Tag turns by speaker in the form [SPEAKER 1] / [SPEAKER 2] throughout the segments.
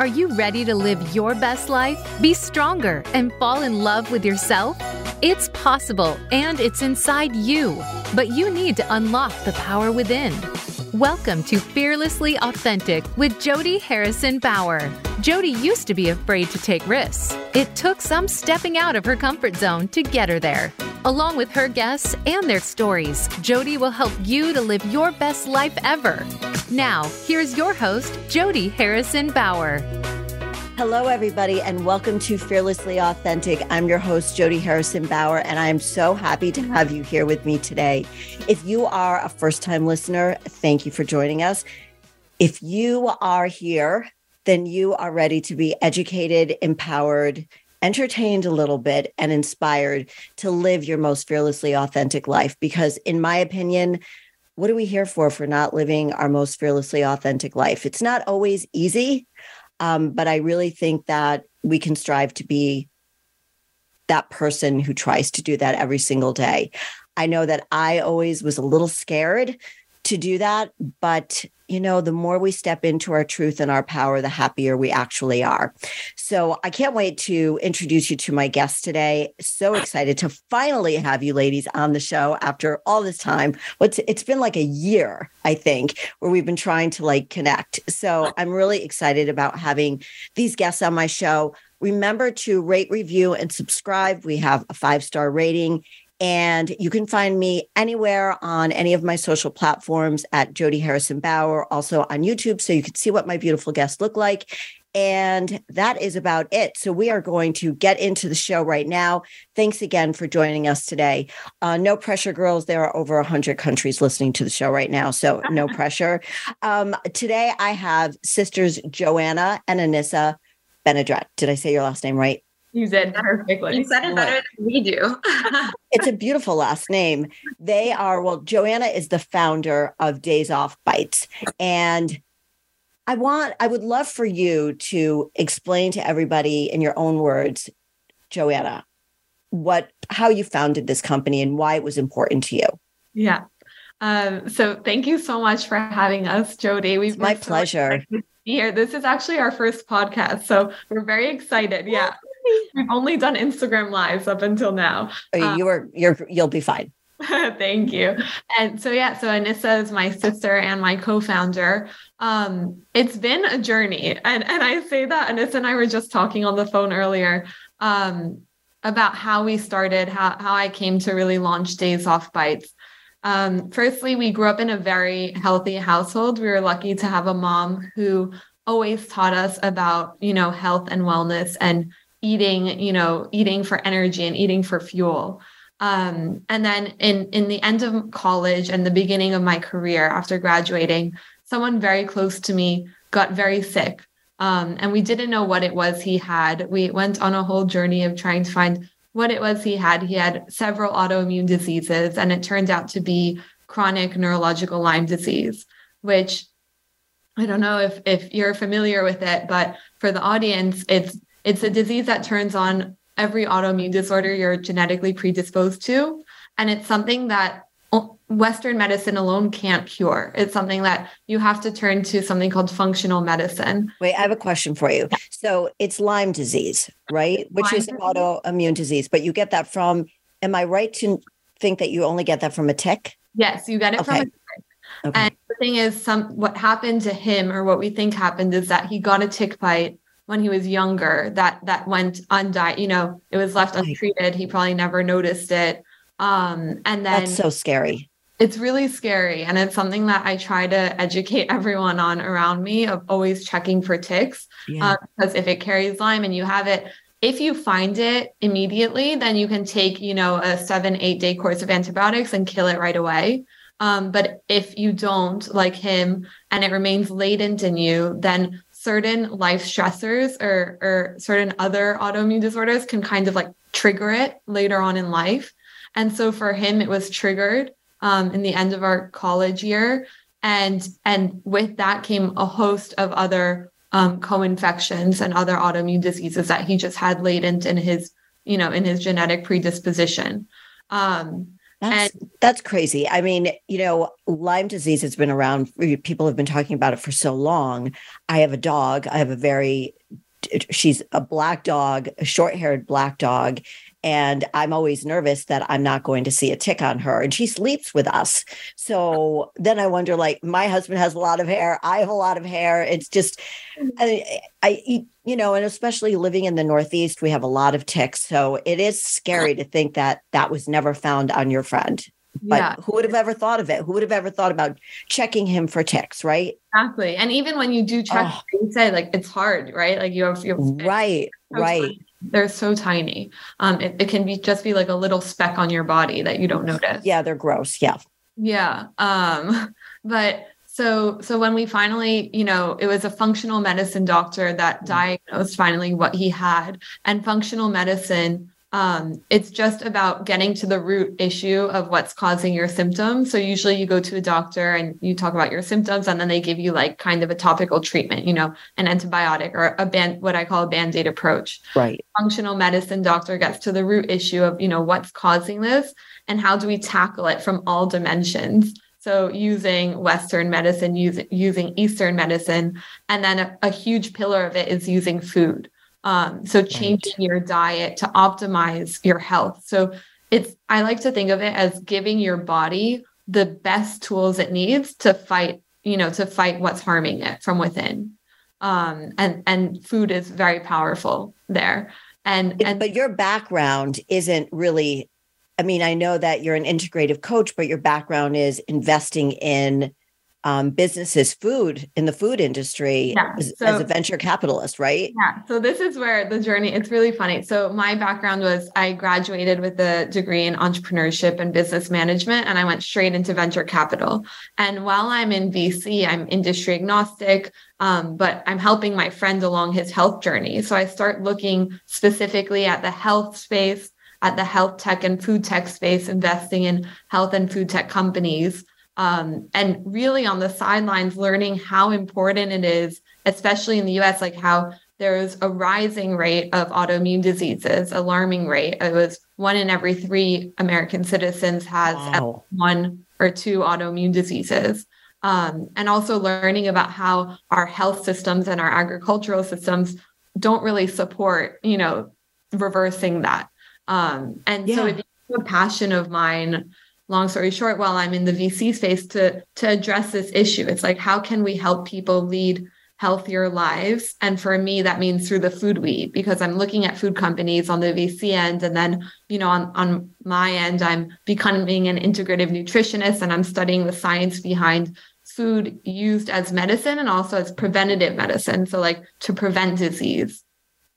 [SPEAKER 1] Are you ready to live your best life, be stronger, and fall in love with yourself? It's possible and it's inside you, but you need to unlock the power within. Welcome to Fearlessly Authentic with Jody Harrison Bauer. Jody used to be afraid to take risks. It took some stepping out of her comfort zone to get her there. Along with her guests and their stories, Jody will help you to live your best life ever. Now, here's your host, Jody Harrison Bauer.
[SPEAKER 2] Hello, everybody, and welcome to Fearlessly Authentic. I'm your host, Jody Harrison Bauer, and I am so happy to have you here with me today. If you are a first time listener, thank you for joining us. If you are here, then you are ready to be educated, empowered, entertained a little bit and inspired to live your most fearlessly authentic life. Because, in my opinion, what are we here for for not living our most fearlessly authentic life? It's not always easy, um, but I really think that we can strive to be that person who tries to do that every single day. I know that I always was a little scared to do that, but you know, the more we step into our truth and our power, the happier we actually are. So I can't wait to introduce you to my guest today. So excited to finally have you ladies on the show after all this time. What's it's been like a year, I think, where we've been trying to like connect. So I'm really excited about having these guests on my show. Remember to rate, review, and subscribe. We have a five star rating and you can find me anywhere on any of my social platforms at Jody Harrison Bauer, also on YouTube, so you can see what my beautiful guests look like. And that is about it. So we are going to get into the show right now. Thanks again for joining us today. Uh, no pressure, girls. There are over 100 countries listening to the show right now. So no pressure. Um, today I have sisters Joanna and Anissa Benadrete. Did I say your last name right?
[SPEAKER 3] You said perfectly.
[SPEAKER 4] You said it better than we do.
[SPEAKER 2] it's a beautiful last name. They are, well, Joanna is the founder of Days Off Bites. And I want, I would love for you to explain to everybody in your own words, Joanna, what, how you founded this company and why it was important to you.
[SPEAKER 3] Yeah. Um, so thank you so much for having us, Jody.
[SPEAKER 2] We've my pleasure.
[SPEAKER 3] here. This is actually our first podcast, so we're very excited. Yeah. We've only done Instagram lives up until now.
[SPEAKER 2] Oh, um, you are you're you'll be fine.
[SPEAKER 3] Thank you. And so yeah, so Anissa is my sister and my co-founder. Um, it's been a journey. And and I say that Anissa and I were just talking on the phone earlier um, about how we started, how how I came to really launch Days Off Bites. Um, firstly, we grew up in a very healthy household. We were lucky to have a mom who always taught us about, you know, health and wellness and eating, you know, eating for energy and eating for fuel. Um, and then in in the end of college and the beginning of my career after graduating, someone very close to me got very sick. Um, and we didn't know what it was he had. We went on a whole journey of trying to find what it was he had. He had several autoimmune diseases, and it turned out to be chronic neurological Lyme disease, which I don't know if if you're familiar with it, but for the audience, it's it's a disease that turns on every autoimmune disorder you're genetically predisposed to. And it's something that Western medicine alone can't cure. It's something that you have to turn to something called functional medicine.
[SPEAKER 2] Wait, I have a question for you. So it's Lyme disease, right? Which Lyme is an autoimmune disease, but you get that from, am I right to think that you only get that from a tick?
[SPEAKER 3] Yes, you get it okay. from a tick. Okay. And the thing is, some what happened to him, or what we think happened, is that he got a tick bite when he was younger that that went undie you know it was left untreated. He probably never noticed it. Um and then
[SPEAKER 2] that's so scary.
[SPEAKER 3] It's really scary. And it's something that i try to educate everyone on around me of always checking for ticks. Yeah. uh, because if it carries lyme and you have it if you find it immediately then you can take you know a seven eight day course of antibiotics and kill it right away. Um, but if you don't like him and it remains latent in you then certain life stressors or or certain other autoimmune disorders can kind of like trigger it later on in life. And so for him, it was triggered um, in the end of our college year, and and with that came a host of other um, co-infections and other autoimmune diseases that he just had latent in his you know in his genetic predisposition. Um,
[SPEAKER 2] That's and, that's crazy. I mean, you know, Lyme disease has been around. People have been talking about it for so long. I have a dog. I have a very she's a black dog, a short-haired black dog, and I'm always nervous that I'm not going to see a tick on her. And she sleeps with us. So then I wonder like, my husband has a lot of hair. I have a lot of hair. It's just, I, I, you know, and especially living in the Northeast, we have a lot of ticks. So it is scary to think that that was never found on your friend. But yeah. who would have ever thought of it? Who would have ever thought about checking him for ticks, right?
[SPEAKER 3] Exactly. And even when you do check, oh. you say like it's hard, right? Like you have, you
[SPEAKER 2] have right, right.
[SPEAKER 3] They're so tiny. Um, it, it can be just be like a little speck on your body that you don't notice.
[SPEAKER 2] Yeah, they're gross. Yeah.
[SPEAKER 3] Yeah. Um, but so so when we finally, you know, it was a functional medicine doctor that mm-hmm. diagnosed finally what he had. And functional medicine um, it's just about getting to the root issue of what's causing your symptoms. So usually you go to a doctor and you talk about your symptoms, and then they give you like kind of a topical treatment, you know, an antibiotic or a band, what I call a band-aid approach.
[SPEAKER 2] Right.
[SPEAKER 3] Functional medicine doctor gets to the root issue of, you know, what's causing this and how do we tackle it from all dimensions. So using Western medicine, using using Eastern medicine, and then a, a huge pillar of it is using food. Um, so changing right. your diet to optimize your health. So it's I like to think of it as giving your body the best tools it needs to fight, you know, to fight what's harming it from within. Um, and and food is very powerful there. And and
[SPEAKER 2] but your background isn't really I mean, I know that you're an integrative coach, but your background is investing in um, businesses food in the food industry yeah, as, so, as, a venture capitalist, right?
[SPEAKER 3] Yeah. So this is where the journey, it's really funny. So my background was I graduated with a degree in entrepreneurship and business management, and I went straight into venture capital. And while I'm in VC, I'm industry agnostic, um, but I'm helping my friend along his health journey. So I start looking specifically at the health space, at the health tech and food tech space, investing in health and food tech companies um, and really on the sidelines learning how important it is, especially in the US, like how there's a rising rate of autoimmune diseases, alarming rate. It was one in every three American citizens has wow. one or two autoimmune diseases. Um, and also learning about how our health systems and our agricultural systems don't really support, you know, reversing that. Um, and yeah. so it became a passion of mine long story short, while I'm in the VC space to to address this issue. It's like how can we help people lead healthier lives? And for me, that means through the food we eat, because I'm looking at food companies on the VC end. And then, you know, on, on my end, I'm becoming an integrative nutritionist and I'm studying the science behind food used as medicine and also as preventative medicine. So like to prevent disease.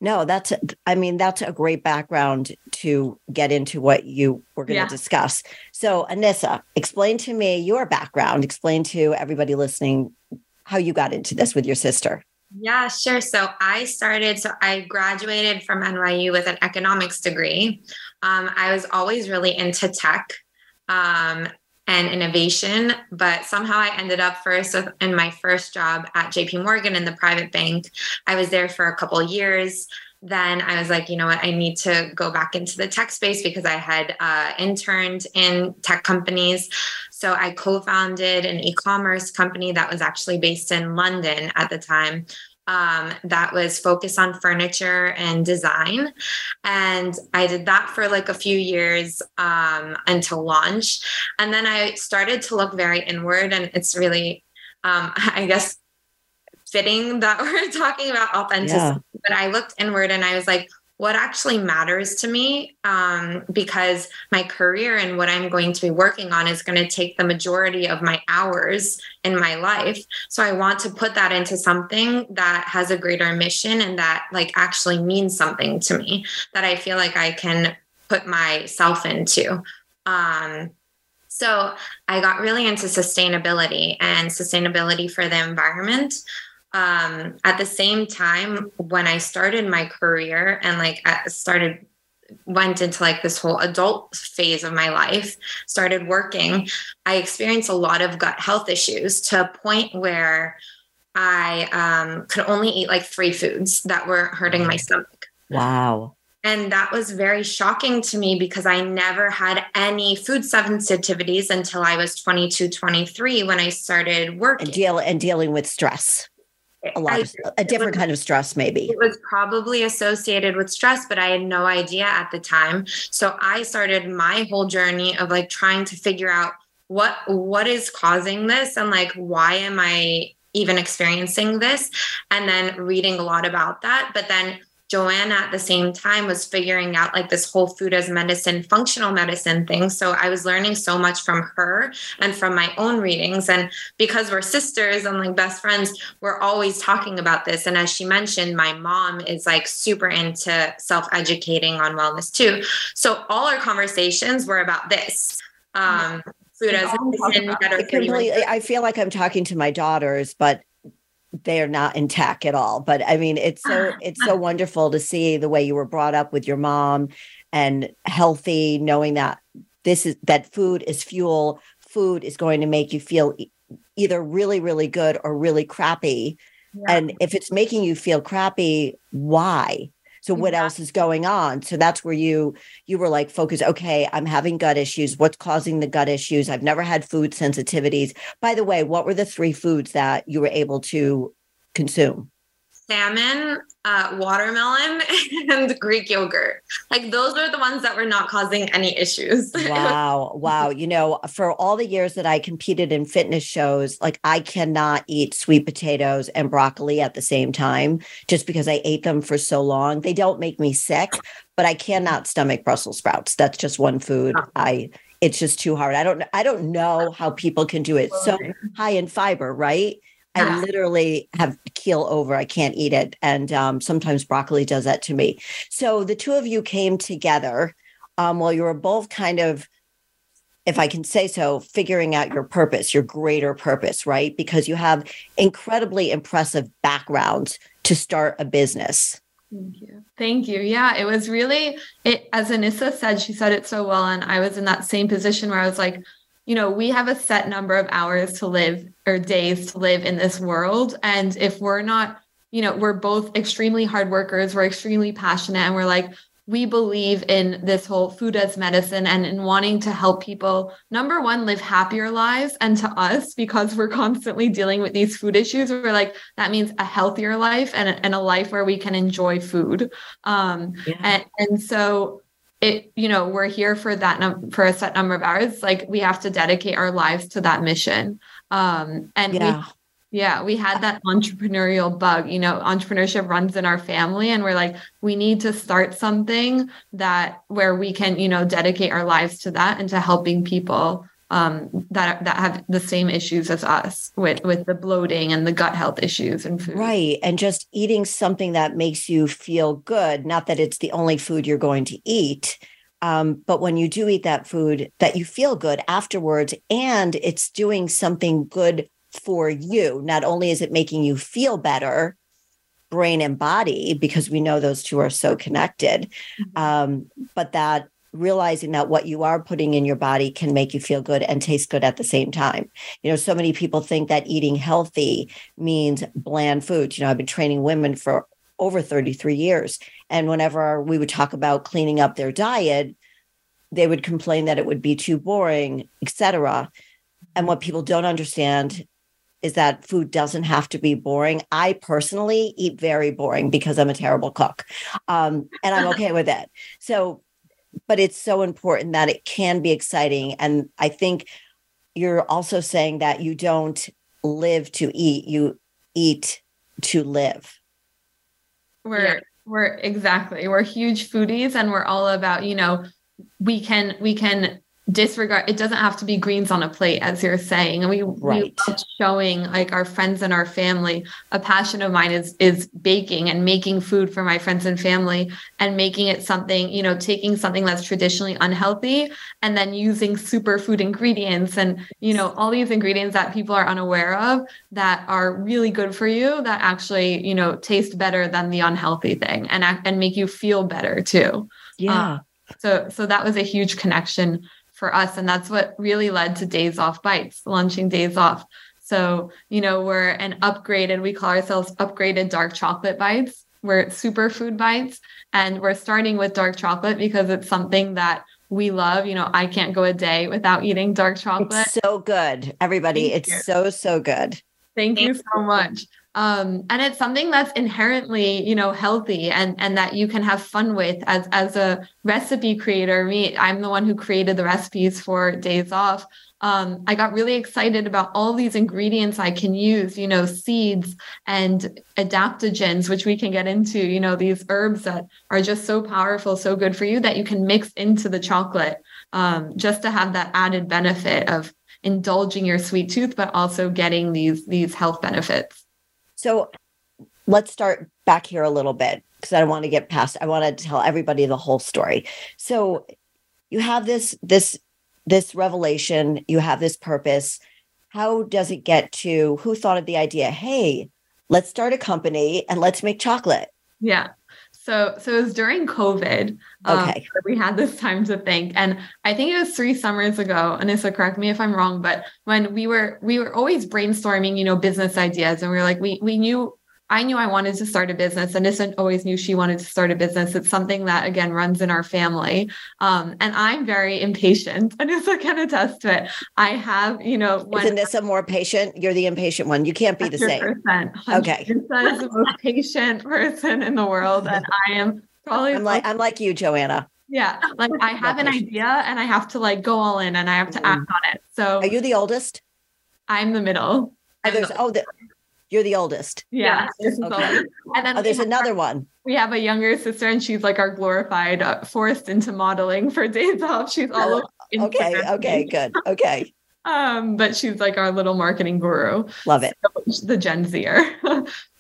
[SPEAKER 2] No, that's, I mean, that's a great background to get into what you were going to yeah. discuss. So, Anissa, explain to me your background, explain to everybody listening how you got into this with your sister.
[SPEAKER 4] Yeah, sure. So I started, so I graduated from NYU with an economics degree. Um, I was always really into tech. Um, and innovation. But somehow I ended up first in my first job at JP Morgan in the private bank. I was there for a couple years. Then I was like, you know what, I need to go back into the tech space because I had uh, interned in tech companies. So I co founded an e commerce company that was actually based in London at the time um, that was focused on furniture and design. And I did that for like a few years um, until launch. And then I started to look very inward, and it's really, um, I guess, fitting that we're talking about authenticity. Yeah. But I looked inward and I was like, what actually matters to me um, because my career and what I'm going to be working on is going to take the majority of my hours in my life. So I want to put that into something that has a greater mission and that like actually means something to me that I feel like I can put myself into. Um, so I got really into sustainability and sustainability for the environment um, at the same time when i started my career and like I started went into like this whole adult phase of my life started working i experienced a lot of gut health issues to a point where i um, could only eat like three foods that were hurting my stomach
[SPEAKER 2] wow
[SPEAKER 4] And that was very shocking to me because I never had any food sensitivities until I was 22, 23 when I started working.
[SPEAKER 2] And, deal, and dealing with stress. A lot, of, a different was, kind of stress, maybe.
[SPEAKER 4] It was probably associated with stress, but I had no idea at the time. So I started my whole journey of like trying to figure out what what is causing this and like why am I even experiencing this and then reading a lot about that but then Joanna at the same time was figuring out like this whole food as medicine, functional medicine thing. So I was learning so much from her and from my own readings. And because we're sisters and like best friends, we're always talking about this. And as she mentioned, my mom is like super into self educating on wellness too. So all our conversations were about this. Um, food as medicine, better
[SPEAKER 2] I feel like I'm talking to my daughters, but they're not in tech at all. But i mean it's so ah, it's ah. so wonderful to see the way you were brought up with your mom and healthy knowing that this is that food is fuel. Food is going to make you feel either really really good or really crappy. Yeah. and if it's making you feel crappy why so what mm-hmm. else is going on? So that's where you you were like focus okay i'm having gut issues. What's causing the gut issues? I've never had food sensitivities. By the way what were the three foods that you were able to consume
[SPEAKER 4] salmon, uh, watermelon, and Greek yogurt. Like those are the ones that were not causing any issues.
[SPEAKER 2] wow. Wow. You know, for all the years that I competed in fitness shows, like I cannot eat sweet potatoes and broccoli at the same time just because I ate them for so long. They don't make me sick, but I cannot stomach Brussels sprouts. That's just one food. I it's just too hard. I don't I don't know how people can do it. So high in fiber, right? I literally have keel over. I can't eat it. And um, sometimes broccoli does that to me. So the two of you came together um, while you were both kind of, if I can say so, figuring out your purpose, your greater purpose, right? Because you have incredibly impressive backgrounds to start a business.
[SPEAKER 3] Thank you. Thank you. Yeah, it was really it as Anissa said, she said it so well. And I was in that same position where I was like, you know, we have a set number of hours to live or days to live in this world. And if we're not, you know, we're both extremely hard workers, we're extremely passionate, and we're like, we believe in this whole food as medicine and in wanting to help people, number one, live happier lives. And to us, because we're constantly dealing with these food issues, we're like, that means a healthier life and a, and a life where we can enjoy food. Um, yeah. and, and so it you know we're here for that num- for a set number of hours like we have to dedicate our lives to that mission um and yeah. we yeah we had that entrepreneurial bug you know entrepreneurship runs in our family and we're like we need to start something that where we can you know dedicate our lives to that and to helping people um, that that have the same issues as us with with the bloating and the gut health issues and food.
[SPEAKER 2] Right, and just eating something that makes you feel good. Not that it's the only food you're going to eat, um, but when you do eat that food, that you feel good afterwards, and it's doing something good for you. Not only is it making you feel better, brain and body, because we know those two are so connected, mm-hmm. um, but that realizing that what you are putting in your body can make you feel good and taste good at the same time. You know, so many people think that eating healthy means bland foods. You know, I've been training women for over 33 years. And whenever we would talk about cleaning up their diet, they would complain that it would be too boring, etc. And what people don't understand is that food doesn't have to be boring. I personally eat very boring because I'm a terrible cook. Um, and I'm okay with it. So but it's so important that it can be exciting. And I think you're also saying that you don't live to eat, you eat to live.
[SPEAKER 3] We're yeah. we're exactly we're huge foodies and we're all about, you know, we can we can disregard it doesn't have to be greens on a plate as you're saying. And we, right. we showing like our friends and our family. A passion of mine is is baking and making food for my friends and family and making it something you know taking something that's traditionally unhealthy and then using superfood ingredients and you know all these ingredients that people are unaware of that are really good for you that actually you know taste better than the unhealthy thing and and make you feel better too.
[SPEAKER 2] Yeah.
[SPEAKER 3] Um, so so that was a huge connection for us. And that's what really led to Days Off Bites, launching Days Off. So, you know, we're an upgraded, we call ourselves upgraded dark chocolate bites. We're superfood bites, and we're starting with dark chocolate because it's something that we love. You know, I can't go a day without eating dark chocolate.
[SPEAKER 2] It's so good, everybody.
[SPEAKER 3] Thank
[SPEAKER 2] it's
[SPEAKER 3] you.
[SPEAKER 2] so so good.
[SPEAKER 3] Thank you so much. Um, and it's something that's inherently, you know, healthy and and that you can have fun with as as a recipe creator. Me, I'm the one who created the recipes for Days Off. Um, I got really excited about all these ingredients I can use, you know, seeds and adaptogens, which we can get into, you know, these herbs that are just so powerful, so good for you that you can mix into the chocolate um, just to have that added benefit of indulging your sweet tooth, but also getting these these health benefits.
[SPEAKER 2] So let's start back here a little bit because I don't want to get past. I want to tell everybody the whole story. So you have this this this revelation. You have this purpose. How does it get to who thought of the idea? Hey, let's start a company and let's make chocolate.
[SPEAKER 3] Yeah. So so it was during COVID. um,
[SPEAKER 2] Okay.
[SPEAKER 3] that we had this time to think. And I think it was three summers ago. Anissa, correct me if I'm wrong, but when we were we were always brainstorming, you know, business ideas. And we were like, we we knew I knew I wanted to start a business. and Anissa always knew she wanted to start a business. It's something that again runs in our family. Um, and I'm very impatient. Anissa can attest to it. I have, you know, when
[SPEAKER 2] Anissa's more patient? You're the impatient one. You can't be the same.
[SPEAKER 3] 100%,
[SPEAKER 2] Okay.
[SPEAKER 3] 100% is the most patient person in the world. And I am probably
[SPEAKER 2] I'm like I'm like you, Joanna.
[SPEAKER 3] yeah, like I have an idea and I have to like go all in and I have to act on it. So
[SPEAKER 2] Are you the oldest?
[SPEAKER 3] I'm the middle.
[SPEAKER 2] Oh, there's, oh, the, you're the oldest.
[SPEAKER 3] Yeah.
[SPEAKER 4] Yeah.
[SPEAKER 3] this is
[SPEAKER 2] Okay.
[SPEAKER 3] all- And then
[SPEAKER 2] Oh, there's
[SPEAKER 3] have,
[SPEAKER 2] another one.
[SPEAKER 3] we have a younger sister and she's like our glorified uh, forced into modeling for days off. She's all
[SPEAKER 2] Oh,
[SPEAKER 3] over
[SPEAKER 2] Okay, okay, good. Okay.
[SPEAKER 3] Um, but she's like our little marketing guru.
[SPEAKER 2] Love it.
[SPEAKER 3] the Gen Zer.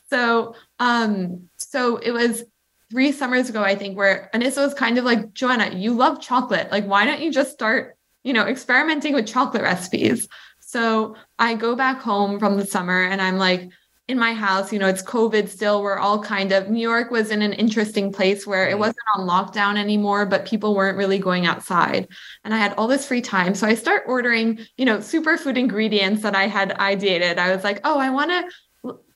[SPEAKER 3] so, um, so it was three summers ago, I think, where Anissa was kind of like, Joanna, you love chocolate. Like, why don't you just start, you know, experimenting with chocolate recipes? So I go back home from the summer and I'm like, in my house, you know, it's COVID still. We're all kind of, New York was in an interesting place where it
[SPEAKER 2] mm.
[SPEAKER 3] wasn't on lockdown anymore, but people weren't really going outside. And I had all this free time. So I start ordering, you know, superfood ingredients that I had ideated. I was like, oh, I want to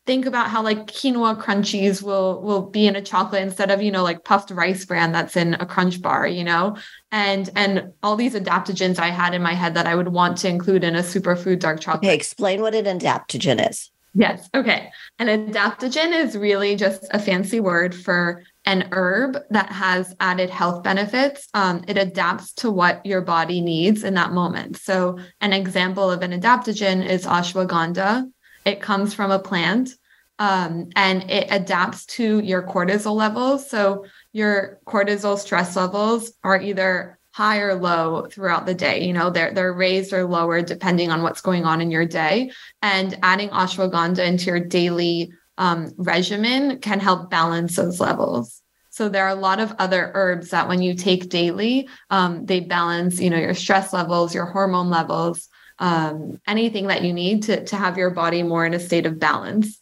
[SPEAKER 3] think about how like quinoa crunchies will will be in a chocolate instead of you know like puffed rice bran that's in a crunch bar you know and and all these adaptogens i had in my head that i would want to include in a superfood dark chocolate
[SPEAKER 2] Okay, explain what an adaptogen is.
[SPEAKER 3] Yes. Okay. An adaptogen is really just a fancy word for an herb that has added health benefits. Um, it adapts to what your body needs in that moment. So, an example of an adaptogen is ashwagandha. It comes from a plant um, and it adapts to your cortisol levels. So, your cortisol stress levels are either high or low throughout the day. You know, they're they're raised or lowered depending on what's going on in your day and adding ashwagandha into your daily um, regimen can help balance those levels. So there are a lot of other herbs that when you take daily, um, they balance, you know, your stress levels, your hormone levels, um, anything that you need to to have your body more in a state of balance.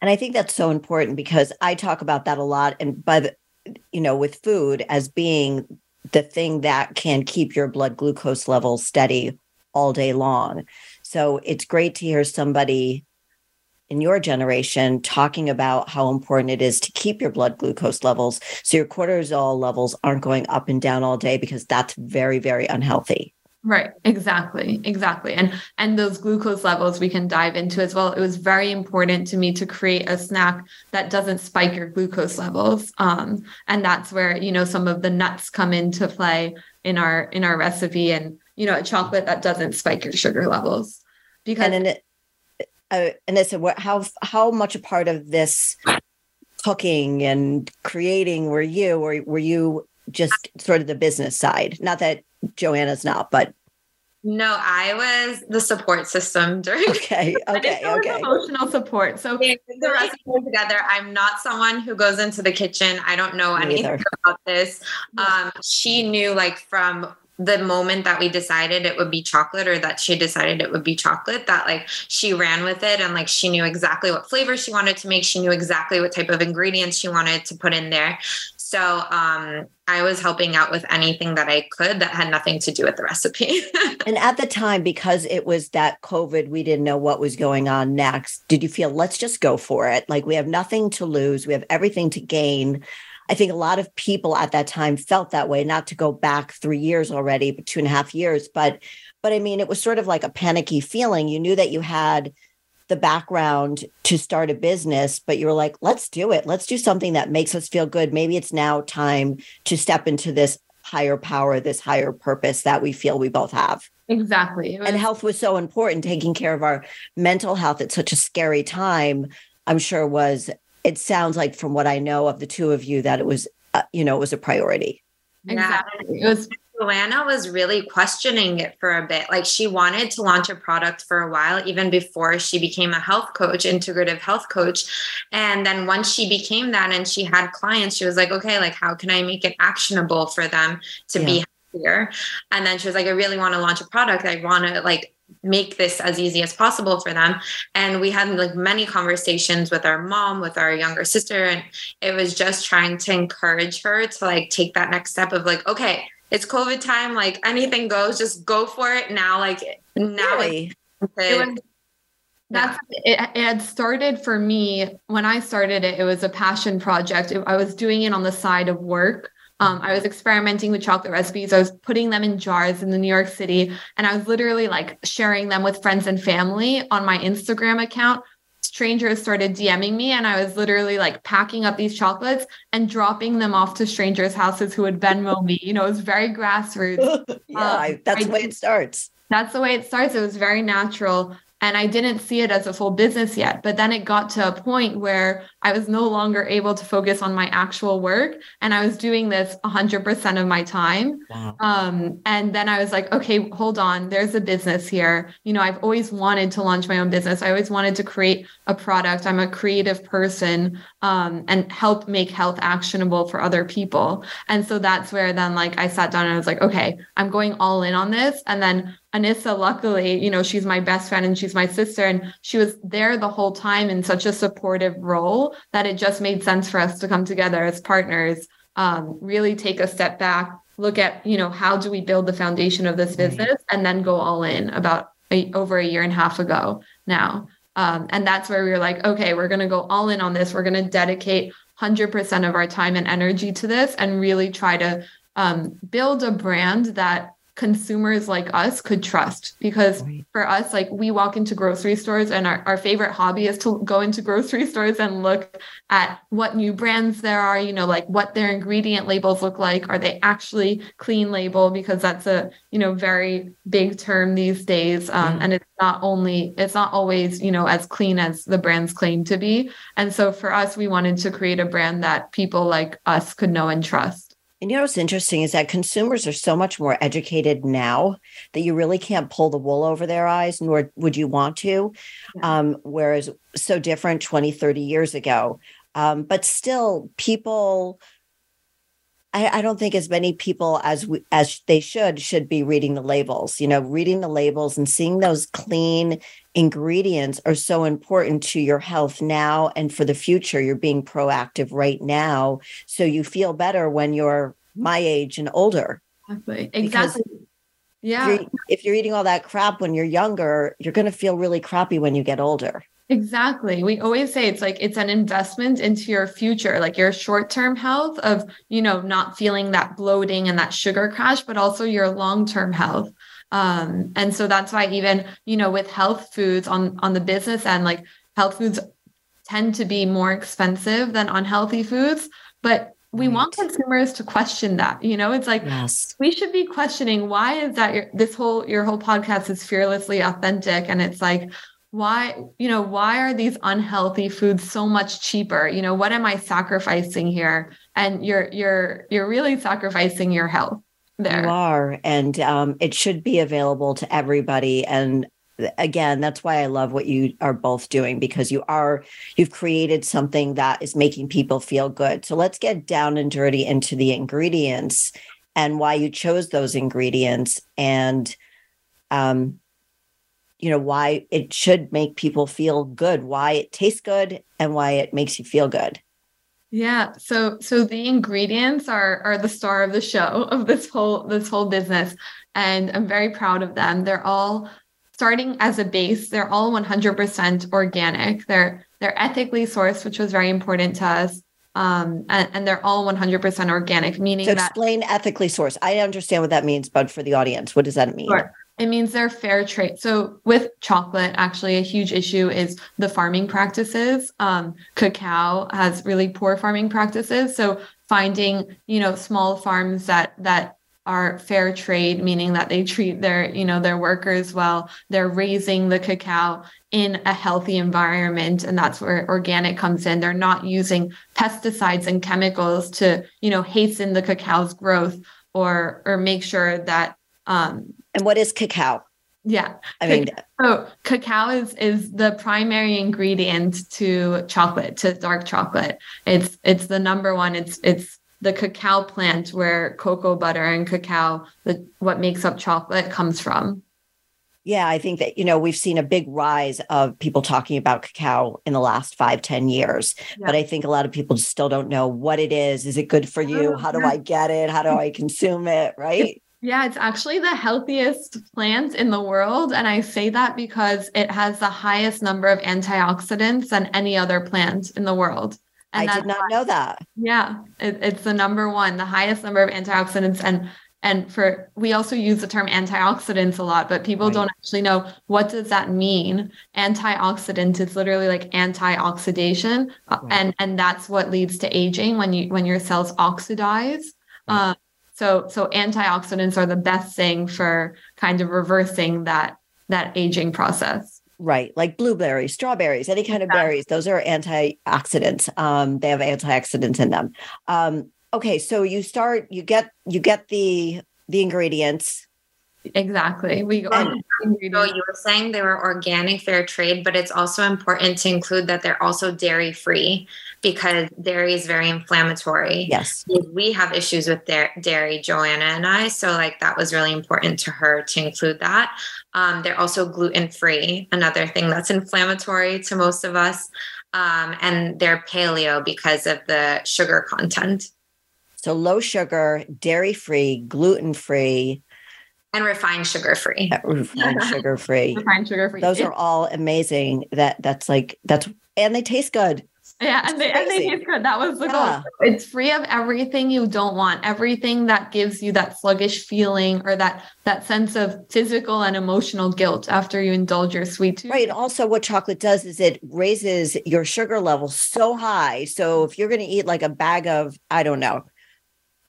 [SPEAKER 2] And I think that's so important because I talk about that a lot. And by the, you know, with food as being the thing that can keep your blood glucose levels steady all day long. So it's great to hear somebody in your generation talking about how important it is to keep your blood glucose levels so your cortisol levels aren't going up and down all day because that's very, very unhealthy.
[SPEAKER 3] Right, exactly, exactly. And and those glucose levels we can dive into as well. It was very important to me to create a snack that doesn't spike your glucose levels. Um, and that's where, you know, some of the nuts come into play in our in our recipe and, you know, a chocolate that doesn't spike your sugar levels. Because
[SPEAKER 2] And then it, uh, and it's what how how much a part of this cooking and creating were you, or were you just sort of the business side? Not that Joanna's not, but
[SPEAKER 4] No, I was the support system during
[SPEAKER 2] okay, okay,
[SPEAKER 3] think there was
[SPEAKER 2] okay.
[SPEAKER 3] emotional support. So
[SPEAKER 4] the rest recipe together. I'm not someone who goes into the kitchen. I don't know anything
[SPEAKER 2] either.
[SPEAKER 4] about this. Um, she knew like from the moment that we decided it would be chocolate or that she decided it would be chocolate that like she ran with it and like she knew exactly what flavor she wanted to make she knew exactly what type of ingredients she wanted to put in there So um, I was helping out with anything that I could that had nothing to do with the recipe.
[SPEAKER 2] and at the time, because it was that COVID, we didn't know what was going on next. Did you feel, let's just go for it? Like we have nothing to lose, we have everything to gain. I think a lot of people at that time felt that way, not to go back three years already, but two and a half years. But but I mean, it was sort of like a panicky feeling. You knew that you had the background to start a business, but you were like, let's do it. Let's do something that makes us feel good. Maybe it's now time to step into this higher power, this higher purpose that we feel we both have.
[SPEAKER 3] Exactly.
[SPEAKER 2] Was- and health was so important. Taking care of our mental health at such a scary time, I'm sure was, it sounds like from what I know of the two of you that it was, uh, you know, it was a priority.
[SPEAKER 3] Exactly. It was
[SPEAKER 4] Joanna was really questioning it for a bit. Like she wanted to launch a product for a while, even before she became a health coach, integrative health coach. And then once she became that and she had clients, she was like, okay, like how can I make it actionable for them to yeah. be happier? And then she was like, I really want to launch a product. I want to like make this as easy as possible for them and we had like many conversations with our mom with our younger sister and it was just trying to encourage her to like take that next step of like okay it's COVID time. Like anything goes, just go for it now. Like now,
[SPEAKER 2] really?
[SPEAKER 3] it was, that's it, it, had started for me when I started it. It was a passion project. It, I was doing it on the side of work. Um, I was experimenting with chocolate recipes. I was putting them in jars in the New York City, and I was literally like sharing them with friends and family on my Instagram account strangers started DMing me and I was literally like packing up these chocolates and dropping them off to strangers' houses who would Venmo me. You know, it was very grassroots.
[SPEAKER 2] yeah, um, that's I, the way it starts.
[SPEAKER 3] That's the way it starts. It was very natural and I didn't see it as a full business yet. But then it got to a point where I was no longer able to focus on my actual work, and I was doing this 100% of my time. Wow. Um, and then I was like, okay, hold on, there's a business here. You know, I've always wanted to launch my own business. I always wanted to create a product. I'm a creative person um, and help make health actionable for other people. And so that's where then, like, I sat down and I was like, okay, I'm going all in on this. And then Anissa, luckily, you know, she's my best friend and she's my sister. And she was there the whole time in such a supportive role that it just made sense for us to come together as partners, um, really take a step back, look at, you know, how do we build the foundation of this business and then go all in about a, over a year and a half ago now. Um, and that's where we were like, okay, we're going to go all in on this. We're going to dedicate 100% of our time and energy to this and really try to um, build a brand that consumers like us could trust. Because for us like we walk into grocery stores and our, our favorite hobby is to go into grocery stores and look at what new brands there are you know like what their ingredient labels look like. Are they actually clean label? Because that's a you know very big term these days. Um, mm. and it's not only it's not always you know as clean as the brands claim to be. And so for us we wanted to create a brand that people like us could know and trust
[SPEAKER 2] and you know what's interesting is that consumers are so much more educated now that you really can't pull the wool over their eyes, nor would you want to. Yeah. Um, whereas so different 20, 30 years ago. Um, but still, people I, I, don't think as many people as we, as they should should be reading the labels. You know, reading the labels and seeing those clean ingredients are so important to your health now and for the future. You're being proactive right now, so you feel better when you're my age and older.
[SPEAKER 3] Exactly. Exactly.
[SPEAKER 2] yeah. If you're, if you're eating all that crap when you're younger, you're going to feel really crappy when you get older.
[SPEAKER 3] Exactly. We always say it's like it's an investment into your future, like your short-term health of, you know, not feeling that bloating and that sugar crash, but also your long-term health. Um, and so that's why even, you know, with health foods on on the business end, like health foods tend to be more expensive than unhealthy foods, but we right. want consumers to question that you know it's like yes. we should be questioning why is that your, this whole your whole podcast is fearlessly authentic and it's like why you know why are these unhealthy foods so much cheaper? You know what am i sacrificing here? And you're you're you're really sacrificing your health there.
[SPEAKER 2] You are. And um, it should be available to everybody. And again that's why i love what you are both doing because you are you've created something that is making people feel good. So let's get down and dirty into the ingredients and why you chose those ingredients and um you know why it should make people feel good why it tastes good and why it makes you feel good
[SPEAKER 3] Yeah. So so the ingredients are are the star of the show of this whole this whole business. And I'm very proud of them. They're all starting as a base, they're all 100% organic. They're they're ethically sourced, which was very important to us. Um, and, and, they're all 100% organic, meaning
[SPEAKER 2] so explain that, ethically sourced. I understand what that means, but for the audience, what does that mean? Sure.
[SPEAKER 3] It means they're fair trade. So with chocolate, actually, a huge issue is the farming practices. Um, cacao has really poor farming practices. So finding, you know, small farms that that are fair trade, meaning that they treat their, you know, their workers well. They're raising the cacao in a healthy environment, and that's where organic comes in. They're not using pesticides and chemicals to, you know, hasten the cacao's growth or or make sure that um,
[SPEAKER 2] and what is cacao?
[SPEAKER 3] Yeah.
[SPEAKER 2] I mean,
[SPEAKER 3] so cacao is is the primary ingredient to chocolate, to dark chocolate. It's it's the number one. It's it's the cacao plant where cocoa butter and cacao, the what makes up chocolate comes from.
[SPEAKER 2] Yeah, I think that, you know, we've seen a big rise of people talking about cacao in the last five, ten years. Yeah. But I think a lot of people still don't know what it is. Is it good for you? Oh, How do I get it? How do I consume it? Right.
[SPEAKER 3] Yeah, it's actually the healthiest plant in the world. And I say that because it has the highest number of antioxidants than any other plant in the world.
[SPEAKER 2] And I did not know that.
[SPEAKER 3] Yeah, it, it's the number one, the highest number of antioxidants. And and for we also use the term antioxidants a lot, but people right. don't actually know what does that mean. Antioxidant is literally like anti-oxidation, uh, right. and and that's what leads to aging when you when your cells oxidize. Right. Um, so so antioxidants are the best thing for kind of reversing that that aging process.
[SPEAKER 2] Right, like blueberries, strawberries, any kind of berries. Those are antioxidants. Um, they have antioxidants in them. Um, okay, so you start, you get, you get the the ingredients.
[SPEAKER 3] Exactly. We go.
[SPEAKER 4] And, so you were saying they were organic, fair trade, but it's also important to include that they're also dairy free because dairy is very inflammatory.
[SPEAKER 2] Yes.
[SPEAKER 4] We have issues with dairy, Joanna and I. So, like, that was really important to her to include that. Um, they're also gluten free, another thing that's inflammatory to most of us. Um, and they're paleo because of the sugar content.
[SPEAKER 2] So, low sugar, dairy free, gluten free.
[SPEAKER 4] And refined sugar free.
[SPEAKER 2] Refined sugar free.
[SPEAKER 3] refined sugar free.
[SPEAKER 2] Those are all amazing. That that's like that's and they taste good.
[SPEAKER 3] Yeah, and they, and they taste good. That was the yeah. goal. It's free of everything you don't want, everything that gives you that sluggish feeling or that that sense of physical and emotional guilt after you indulge your sweet tooth.
[SPEAKER 2] Right. Also, what chocolate does is it raises your sugar level so high. So if you're going to eat like a bag of, I don't know,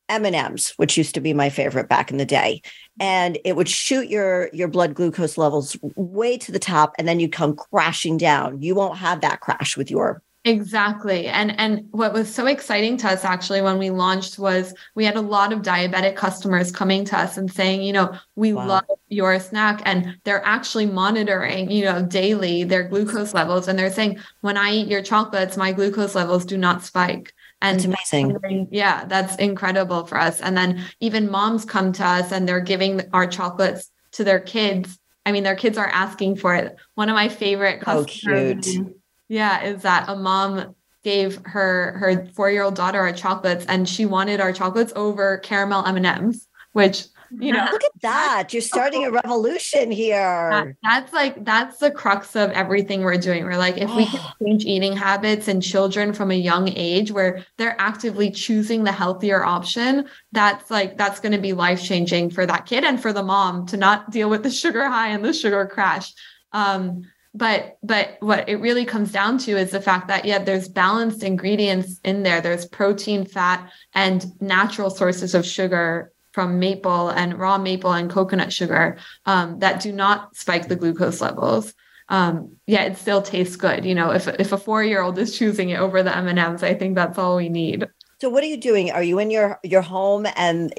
[SPEAKER 2] M&Ms, which used to be my favorite back in the day, and it would shoot your your blood glucose levels way to the top and then you come crashing down. You won't have that crash with your
[SPEAKER 3] Exactly. And and what was so exciting to us actually when we launched was we had a lot of diabetic customers coming to us and saying, you know, we wow. love your snack and they're actually monitoring, you know, daily their glucose levels and they're saying when I eat your chocolates my glucose levels do not spike.
[SPEAKER 2] And that's amazing.
[SPEAKER 3] Yeah, that's incredible for us. And then even moms come to us and they're giving our chocolates to their kids. I mean, their kids are asking for it. One of my favorite customers. Oh, cute yeah, is that a mom gave her her four year old daughter our chocolates, and she wanted our chocolates over caramel M and M's, which you know.
[SPEAKER 2] Look at that. You're starting a revolution here.
[SPEAKER 3] That, that's like that's the crux of everything we're doing. We're like if we can change eating habits in children from a young age where they're actively choosing the healthier option that's like that's going to be life changing for that kid and for the mom to not deal with the sugar high and the sugar crash. Um but but what it really comes down to is the fact that yeah there's balanced ingredients in there. There's protein fat and natural sources of sugar from maple and raw maple and coconut sugar um, that do not spike the glucose levels. Um, yeah it still tastes good. You know if, if a four year old is choosing it over the m&ms i think that's all we need.
[SPEAKER 2] So what are you doing? Are you in your your home and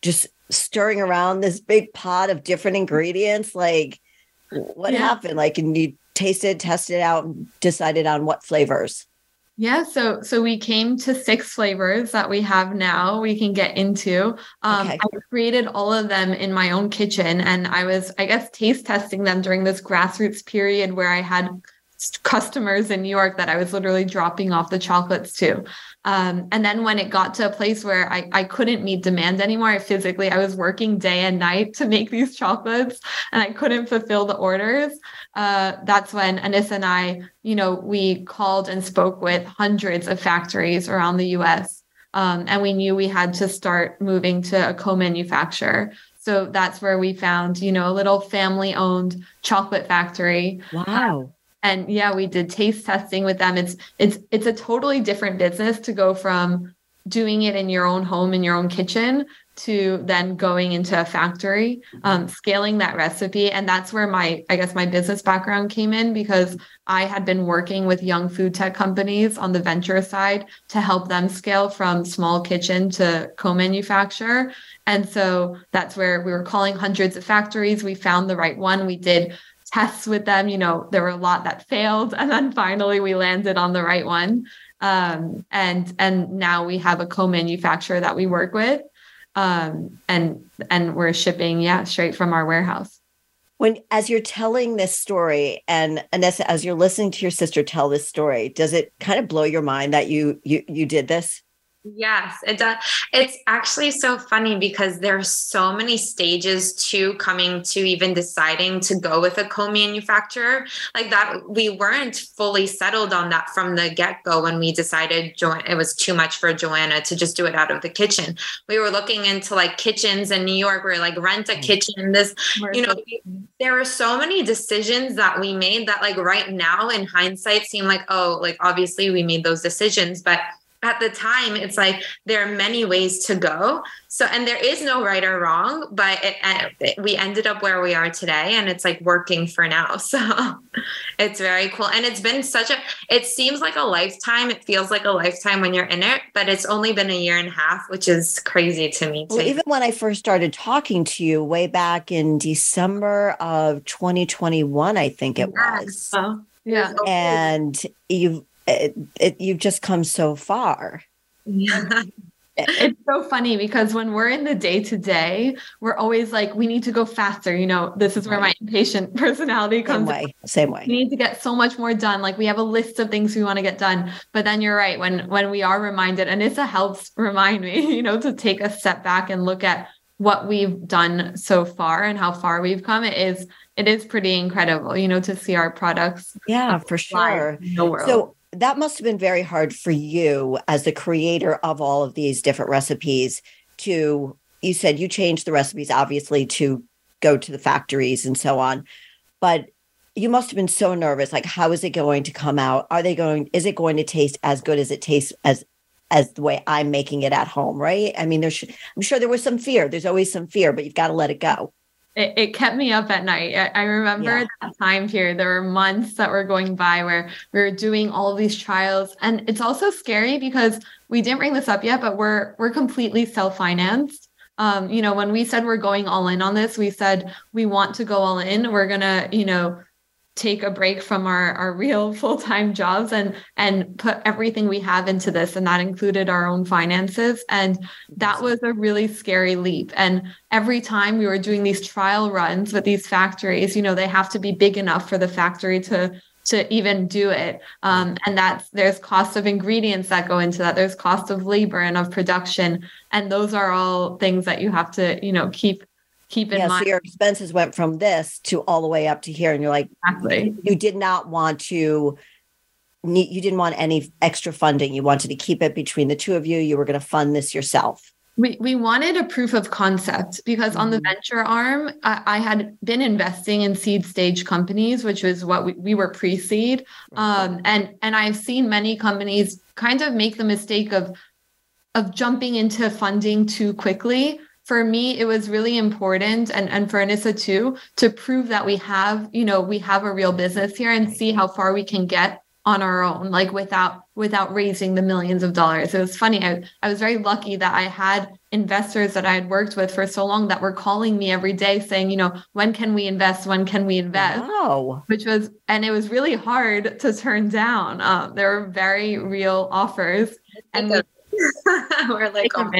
[SPEAKER 2] just stirring around this big pot of different ingredients? Like what yeah. happened? Like, and you tasted, tested out, decided on what flavors?
[SPEAKER 3] Yeah, so so we came to six flavors that we have now. We can get into. Um, okay. I created all of them in my own kitchen, and I was, I guess, taste testing them during this grassroots period where I had customers in New York that I was literally dropping off the chocolates to. Um, and then when it got to a place where I, I couldn't meet demand anymore, I physically, I was working day and night to make these chocolates and I couldn't fulfill the orders. Uh, that's when Anissa and I, you know, we called and spoke with hundreds of factories around the US. Um, and we knew we had to start moving to a co-manufacturer. So that's where we found, you know, a little family owned chocolate factory.
[SPEAKER 2] Wow
[SPEAKER 3] and yeah we did taste testing with them. It's it's it's a totally different business to go from doing it in your own home in your own kitchen to then going into a factory um, scaling that recipe. And that's where my i guess my business background came in because i had been working with young food tech companies on the venture side to help them scale from small kitchen to co-manufacture. And so that's where we were calling hundreds of factories. We found the right one. We did tests with them. You know, there were a lot that failed, and then finally we landed on the right one. Um, and and now we have a co-manufacturer that we work with, um, and and we're shipping yeah straight from our warehouse.
[SPEAKER 2] When as you're telling this story, and Anissa, as you're listening to your sister tell this story, does it kind of blow your mind that you you you did this?
[SPEAKER 4] Yes, it does. It's actually so funny because there are so many stages to coming to even deciding to go with a co-manufacturer. Like that, we weren't fully settled on that from the get-go when we decided jo- it was too much for Joanna to just do it out of the kitchen. We were looking into like kitchens in New York. We are like rent a mm. kitchen. This, you know, there were so many decisions that we made that like right now in hindsight seem like oh, like obviously we made those decisions, but at the time it's like there are many ways to go. So and there is no right or wrong but it, it, we ended up where we are today and it's like working for now. So it's very cool. And it's been such a it seems like a lifetime. It feels like a lifetime when you're in it but it's only been a year and a half which is crazy to me
[SPEAKER 2] well, even when i first started talking to you way back in december of 2021 i think it yes. was.
[SPEAKER 3] Oh, yeah.
[SPEAKER 2] And you've it, it, you've just come so far.
[SPEAKER 3] Yeah. it's so funny because when we're in the day to day, we're always like, we need to go faster. You know, this is where my impatient personality comes.
[SPEAKER 2] Same way. Same way.
[SPEAKER 3] We need to get so much more done. Like we have a list of things we want to get done. But then you're right. When when we are reminded, Anissa helps remind me, you know, to take a step back and look at what we've done so far and how far we've come. It is it is pretty incredible, you know, to see our products.
[SPEAKER 2] Yeah, for sure. So that must have been very hard for you as the creator of all of these different recipes to you said you changed the recipes obviously to go to the factories and so on but you must have been so nervous like how is it going to come out? Are they going is it going to taste as good as it tastes as as the way i'm making it at home right? I mean there's i'm sure there was some fear. There's always some fear but you've got to let it go
[SPEAKER 3] it, it kept me up at night. I, I remember yeah. that time period. There were months that were going by where we were doing all these trials. And it's also scary because we didn't bring this up yet, but we're we're completely self-financed. Um, you know, when we said we're going all in on this, we said we want to go all in. We're gonna, you know, take a break from our, our real full-time jobs and and put everything we have into this and that included our own finances. And that was a really scary leap. And every time we were doing these trial runs with these factories you know they have to be big enough for the factory to to even do it. Um, and that's there's cost of ingredients that go into that. There's cost of labor and of production. And those are all things that you have to you know keep keep in yeah, mind.
[SPEAKER 2] So your expenses went from this to all the way up to here, and you're like,
[SPEAKER 3] exactly.
[SPEAKER 2] You did not want to. You didn't want any extra funding. You wanted to keep it between the two of you. You were going to fund this yourself.
[SPEAKER 3] We, we wanted a proof of concept because mm-hmm. on the mm-hmm. venture arm, I, I, had been investing in seed stage companies, which was what we, we were pre-seed. Um, and and I've seen many companies kind of make the mistake of of jumping into funding too quickly for me it was really important and, and for anissa too to prove that we have you know we have a real business here and see how far we can get on our own like without without raising the millions of dollars. It was funny I, I was very lucky that i had investors that i had worked with for so long that were calling me every day saying you know when can we invest? When can we invest?
[SPEAKER 2] Wow.
[SPEAKER 3] which was and it was really hard to turn down. Um, there were very real offers and we,
[SPEAKER 4] we're like oh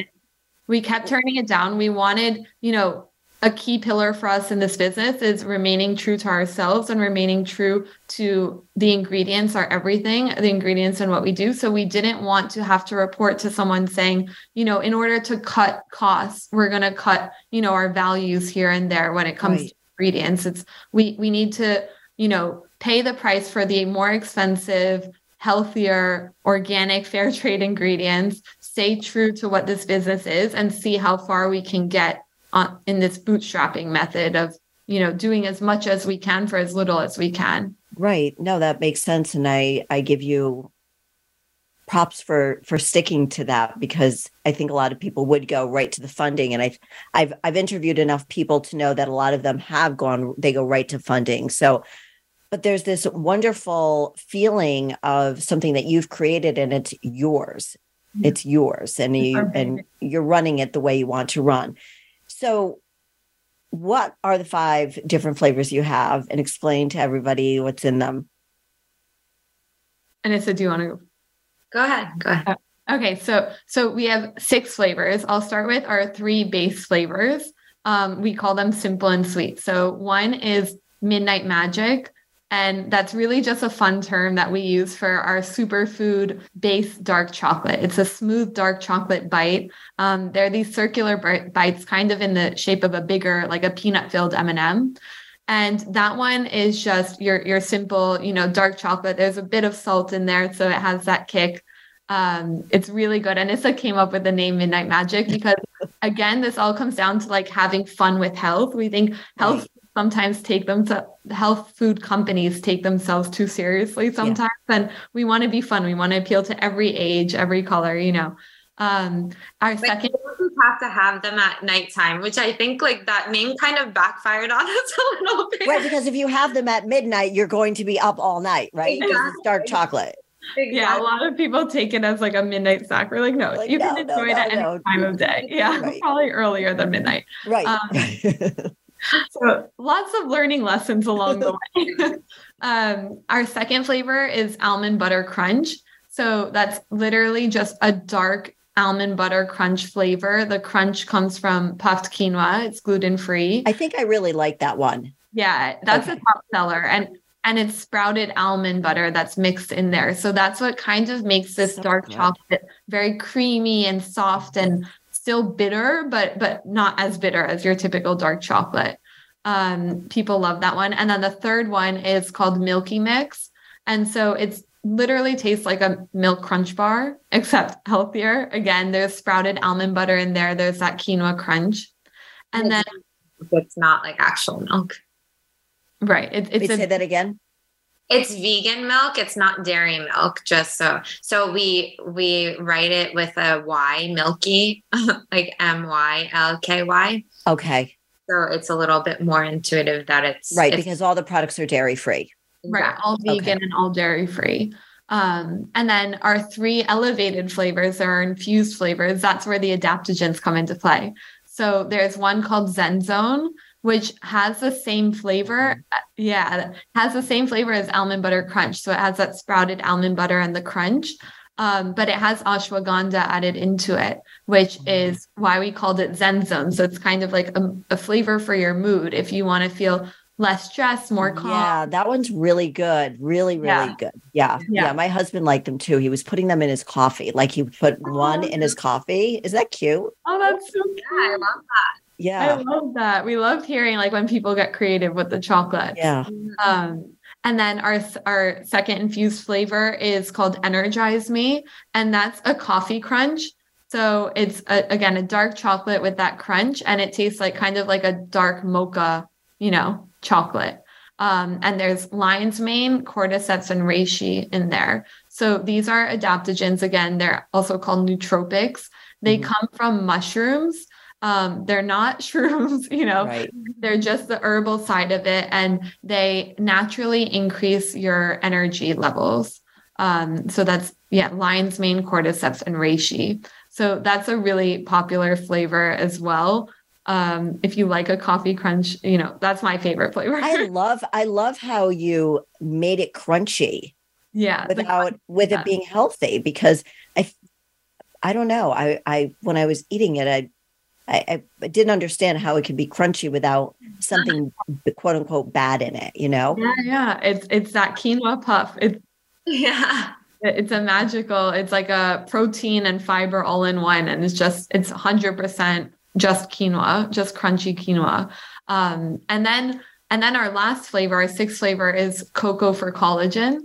[SPEAKER 3] we kept turning it down. We wanted, you know, a key pillar for us in this business is remaining true to ourselves and remaining true to the ingredients are everything, the ingredients and what we do. So we didn't want to have to report to someone saying, you know, in order to cut costs, we're going to cut, you know, our values here and there when it comes right. to ingredients. It's we we need to, you know, pay the price for the more expensive, healthier, organic, fair trade ingredients, stay true to what this business is and see how far we can get on, in this bootstrapping method of you know doing as much as we can for as little as we can.
[SPEAKER 2] Right. No that makes sense. And i i give you props for for sticking to that because i think a lot of people would go right to the funding. And i've i've i've interviewed enough people to know that a lot of them have gone they go right to funding. So but there's this wonderful feeling of something that you've created and it's yours it's yours and you and you're running it the way you want to run so, what are the five different flavors you have and explain to everybody what's in them?
[SPEAKER 3] And I said, do you want to go?
[SPEAKER 4] Go ahead. Go ahead.
[SPEAKER 3] Uh, okay, so so we have six flavors. I'll start with our three base flavors. Um, we call them simple and sweet. So one is midnight magic, and that's really just a fun term that we use for our superfood based dark chocolate. It's a smooth dark chocolate bite. Um, they're these circular bites, kind of in the shape of a bigger, like a peanut filled M&M. And that one is just your your simple, you know, dark chocolate. There's a bit of salt in there, so it has that kick. Um, it's really good. And Anissa came up with the name Midnight Magic because, again, this all comes down to like having fun with health. We think health sometimes take them to health food companies take themselves too seriously sometimes yeah. and we want to be fun we want to appeal to every age every color you know um our but second
[SPEAKER 4] you have to have them at nighttime which i think like that name kind of backfired on us a little bit
[SPEAKER 2] right because if you have them at midnight you're going to be up all night right exactly. it's dark chocolate
[SPEAKER 3] Exactly. Yeah, a lot of people take it as like a midnight snack. We're like, no, like, you no, can enjoy no, it at no, any time of day. Yeah, right. probably earlier than midnight.
[SPEAKER 2] Right. Um,
[SPEAKER 3] so lots of learning lessons along the way. um, our second flavor is almond butter crunch. So that's literally just a dark almond butter crunch flavor. The crunch comes from puffed quinoa. It's gluten free.
[SPEAKER 2] I think I really like that one.
[SPEAKER 3] Yeah, that's okay. a top seller. And and it's sprouted almond butter that's mixed in there. So that's what kind of makes this so dark good. chocolate very creamy and soft and still bitter, but but not as bitter as your typical dark chocolate. Um, people love that one. And then the third one is called Milky Mix. And so it's literally tastes like a milk crunch bar, except healthier. Again, there's sprouted almond butter in there. There's that quinoa crunch. And then
[SPEAKER 4] it's not like actual milk.
[SPEAKER 3] Right. It,
[SPEAKER 2] it's a, say that again.
[SPEAKER 4] It's vegan milk. It's not dairy milk. Just so so we we write it with a Y, milky, like M Y L K Y.
[SPEAKER 2] Okay.
[SPEAKER 4] So it's a little bit more intuitive that it's
[SPEAKER 2] right
[SPEAKER 4] it's,
[SPEAKER 2] because all the products are dairy free.
[SPEAKER 3] Right, all vegan okay. and all dairy free. Um, and then our three elevated flavors are infused flavors. That's where the adaptogens come into play. So there's one called Zen Zone, which has the same flavor. Mm-hmm. Yeah, has the same flavor as almond butter crunch. So it has that sprouted almond butter and the crunch. Um, but it has ashwagandha added into it, which mm-hmm. is why we called it Zen Zone. So it's kind of like a, a flavor for your mood. If you want to feel less stress, more calm.
[SPEAKER 2] Yeah, that one's really good. Really, really yeah. good. Yeah, yeah. Yeah. My husband liked them too. He was putting them in his coffee. Like he put oh, one in his coffee. Is that cute?
[SPEAKER 3] Oh, that's so cute. Yeah, I love that.
[SPEAKER 2] Yeah.
[SPEAKER 3] I love that. We love hearing like when people get creative with the chocolate.
[SPEAKER 2] Yeah.
[SPEAKER 3] Um, and then our our second infused flavor is called Energize Me, and that's a coffee crunch. So it's a, again a dark chocolate with that crunch, and it tastes like kind of like a dark mocha, you know, chocolate. Um, and there's lion's mane, cordyceps, and reishi in there. So these are adaptogens. Again, they're also called nootropics. They mm-hmm. come from mushrooms. Um, they're not shrooms, you know, right. they're just the herbal side of it, and they naturally increase your energy levels. Um, so that's yeah, lion's mane, cordyceps, and reishi. So that's a really popular flavor as well. Um, if you like a coffee crunch, you know, that's my favorite flavor.
[SPEAKER 2] I love I love how you made it crunchy.
[SPEAKER 3] Yeah.
[SPEAKER 2] Without with yeah. it being healthy because I I don't know. I I when I was eating it, I I, I didn't understand how it could be crunchy without something quote unquote bad in it, you know?
[SPEAKER 3] Yeah, yeah. It's it's that quinoa puff. It's
[SPEAKER 4] Yeah.
[SPEAKER 3] it's a magical, it's like a protein and fiber all in one. And it's just it's 100% just quinoa, just crunchy quinoa. Um, and then and then our last flavor, our sixth flavor is cocoa for collagen.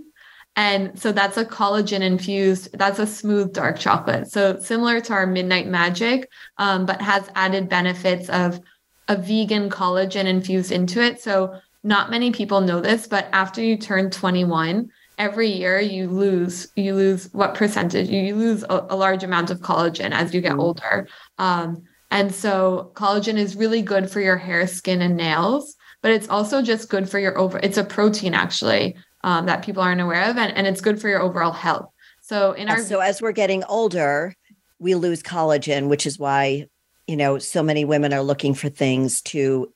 [SPEAKER 3] And so that's a collagen infused, that's a smooth dark chocolate. So similar to our Midnight Magic, um, but has added benefits of a vegan collagen infused into it. So not many people know this, but after you turn 21, every year you lose you lose what percentage you lose a, a large amount of collagen as you get mm. older um, and so collagen is really good for your hair skin and nails but it's also just good for your over it's a protein actually um, that people aren't aware of, and, and it's good for your overall health. So in our
[SPEAKER 2] so as we're getting older, we lose collagen, which is why you know so many women are looking for things to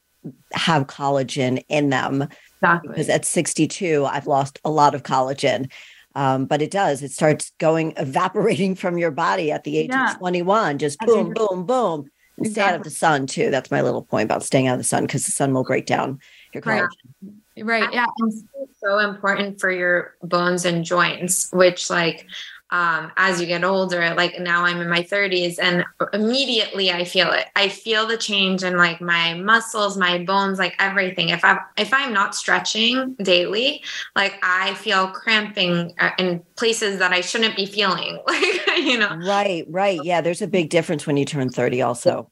[SPEAKER 2] have collagen in them. Exactly. Because at 62, I've lost a lot of collagen. Um, but it does, it starts going evaporating from your body at the age yeah. of 21, just boom, boom, boom. Exactly. stay out of the sun too. That's my little point about staying out of the sun because the sun will break down your collagen.
[SPEAKER 3] Right. Right. Yeah.
[SPEAKER 4] It's so important for your bones and joints, which like um, as you get older, like now I'm in my 30s and immediately I feel it. I feel the change in like my muscles, my bones, like everything. If I'm if I'm not stretching daily, like I feel cramping uh, in places that I shouldn't be feeling. Like you know.
[SPEAKER 2] Right, right. Yeah, there's a big difference when you turn 30 also.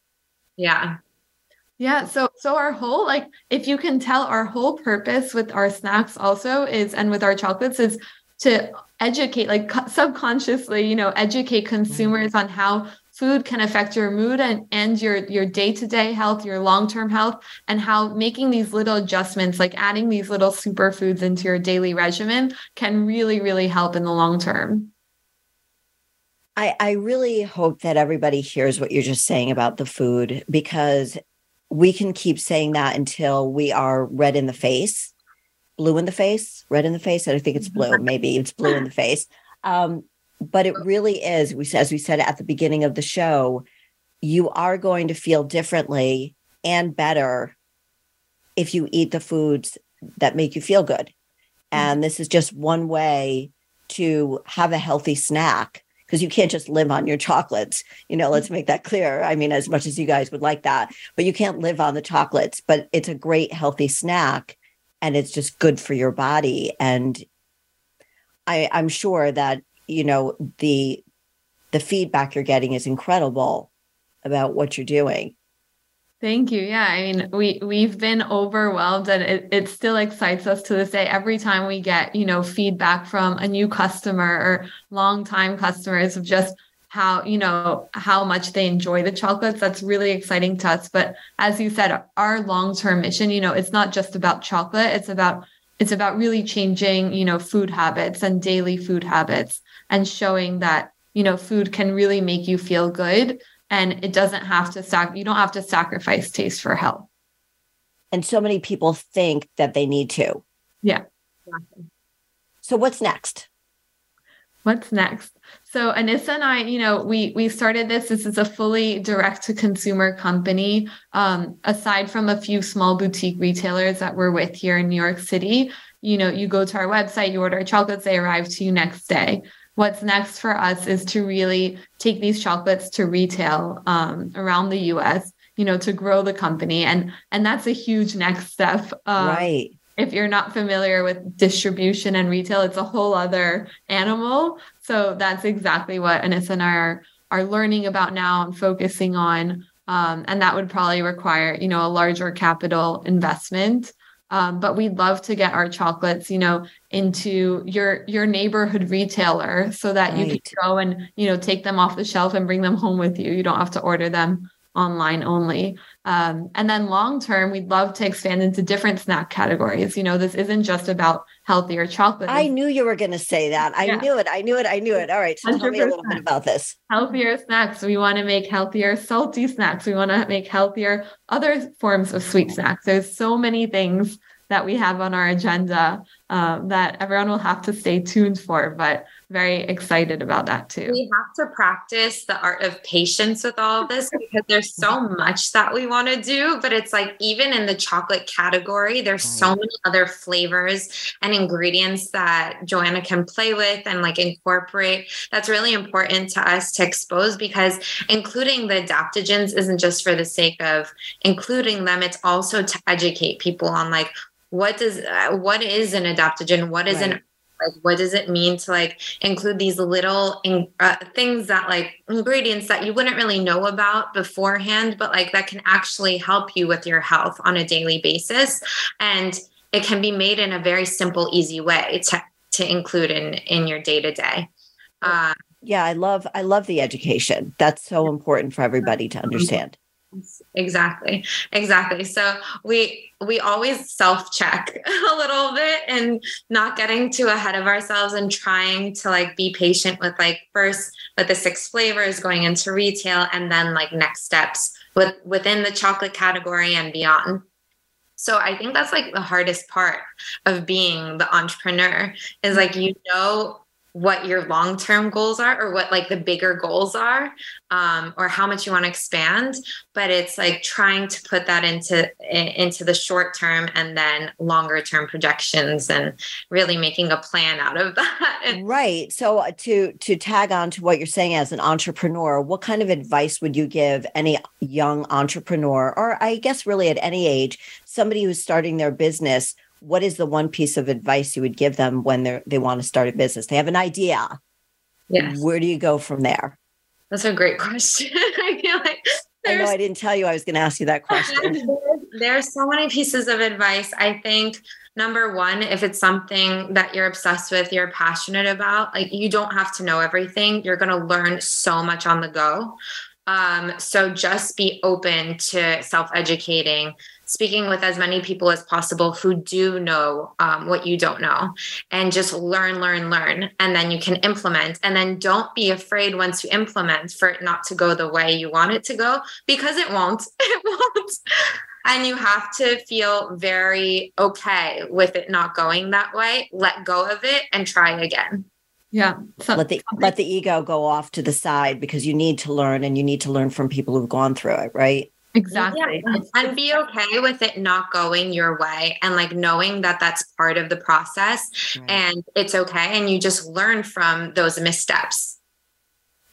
[SPEAKER 4] Yeah.
[SPEAKER 3] Yeah. So, so our whole, like, if you can tell, our whole purpose with our snacks also is, and with our chocolates is to educate, like subconsciously, you know, educate consumers on how food can affect your mood and, and your, your day-to-day health, your long-term health, and how making these little adjustments, like adding these little superfoods into your daily regimen can really, really help in the long term.
[SPEAKER 2] I, I really hope that everybody hears what you're just saying about the food because we can keep saying that until we are red in the face, blue in the face, red in the face. I think it's blue. Maybe it's blue in the face. Um, but it really is. We, as we said at the beginning of the show, you are going to feel differently and better if you eat the foods that make you feel good. And this is just one way to have a healthy snack because you can't just live on your chocolates. You know, let's mm-hmm. make that clear. I mean, as much as you guys would like that, but you can't live on the chocolates, but it's a great healthy snack and it's just good for your body. And I, I'm sure that, you know, the the feedback you're getting is incredible about what you're doing.
[SPEAKER 3] Thank you. Yeah, I mean, we we've been overwhelmed, and it, it still excites us to this day. Every time we get you know feedback from a new customer or longtime customers of just how you know how much they enjoy the chocolates, that's really exciting to us. But as you said, our long term mission, you know, it's not just about chocolate. It's about it's about really changing you know food habits and daily food habits and showing that you know food can really make you feel good and it doesn't have to sac you don't have to sacrifice taste for health.
[SPEAKER 2] And so many people think that they need to.
[SPEAKER 3] Yeah.
[SPEAKER 2] So what's next?
[SPEAKER 3] What's next? So anissa and i you know we we started this. This is a fully direct to consumer company. Um, aside from a few small boutique retailers that we're with here in new york city you know you go to our website you order chocolates they arrive to you next day what's next for us is to really take these chocolates to retail um, around the us you know to grow the company. And and that's a huge next step.
[SPEAKER 2] Um, right.
[SPEAKER 3] if you're not familiar with distribution and retail it's a whole other animal. So that's exactly what anissa and i are are learning about now and focusing on. Um, and that would probably require you know a larger capital investment um, but we'd love to get our chocolates, you know, into your your neighborhood retailer so that right. you can go and you know take them off the shelf and bring them home with you. You don't have to order them online only. Um, and then long term, we'd love to expand into different snack categories. You know, this isn't just about healthier chocolate.
[SPEAKER 2] I knew you were going to say that. I yeah. knew it. I knew it. I knew it. All right. So 100%. tell me a little bit about this.
[SPEAKER 3] Healthier snacks. We want to make healthier salty snacks. We want to make healthier other forms of sweet snacks. There's so many things that we have on our agenda. Uh, that everyone will have to stay tuned for. But very excited about that too.
[SPEAKER 4] We have to practice the art of patience with all of this because there's so much that we want to do. But it's like, even in the chocolate category, there's so many other flavors and ingredients that Joanna can play with and like incorporate. That's really important to us to expose because including the adaptogens isn't just for the sake of including them, it's also to educate people on like, what does uh, what is an adaptogen? What is right. an like what does it mean to like include these little in, uh, things that like ingredients that you wouldn't really know about beforehand but like that can actually help you with your health on a daily basis? And it can be made in a very simple easy way to to include in in your day to day
[SPEAKER 2] yeah i love i love the education. That's so important for everybody to understand
[SPEAKER 4] exactly. Exactly. So we we always self check a little bit and not getting too ahead of ourselves and trying to like be patient with like first with the six flavors going into retail and then like next steps with within the chocolate category and beyond. So i think that's like the hardest part of being the entrepreneur is like you know what your long-term goals are or what like the bigger goals are um, or how much you want to expand but it's like trying to put that into into the short term and then longer term projections and really making a plan out of that.
[SPEAKER 2] Right. So uh, to to tag on to what you're saying as an entrepreneur what kind of advice would you give any young entrepreneur or i guess really at any age somebody who's starting their business what is the one piece of advice you would give them when they they want to start a business? They have an idea.
[SPEAKER 4] Yes.
[SPEAKER 2] Where do you go from there?
[SPEAKER 4] That's a great question. I feel like
[SPEAKER 2] I know I didn't tell you I was going to ask you that question.
[SPEAKER 4] there's so many pieces of advice. I think number one, if it's something that you're obsessed with, you're passionate about, like you don't have to know everything. You're going to learn so much on the go. Um, so just be open to self educating, speaking with as many people as possible who do know um, what you don't know and just learn learn learn and then you can implement. And then don't be afraid once you implement for it not to go the way you want it to go because it won't. It won't. And you have to feel very okay with it not going that way. Let go of it and try again
[SPEAKER 3] yeah
[SPEAKER 2] so, let the let the ego go off to the side because you need to learn and you need to learn from people who've gone through it right
[SPEAKER 3] Exactly.
[SPEAKER 4] Yeah. And be okay with it not going your way and like knowing that that's part of the process right. and it's okay. And you just learn from those missteps.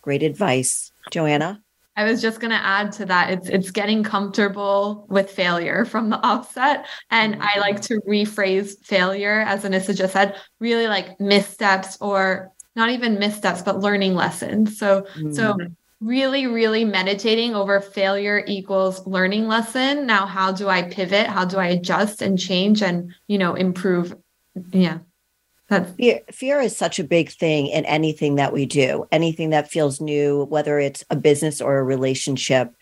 [SPEAKER 2] Great advice. Joanna?
[SPEAKER 3] I was just going to add to that. It's it's getting comfortable with failure from the offset, and mm-hmm. I like to rephrase failure, as Anissa just said, really like missteps or not even missteps, but learning lessons. So mm-hmm. so really, really meditating over failure equals learning lesson. Now, how do I pivot? How do I adjust and change and, you know, improve? Yeah.
[SPEAKER 2] That's- fear, fear is such a big thing in anything that we do, anything that feels new, whether it's a business or a relationship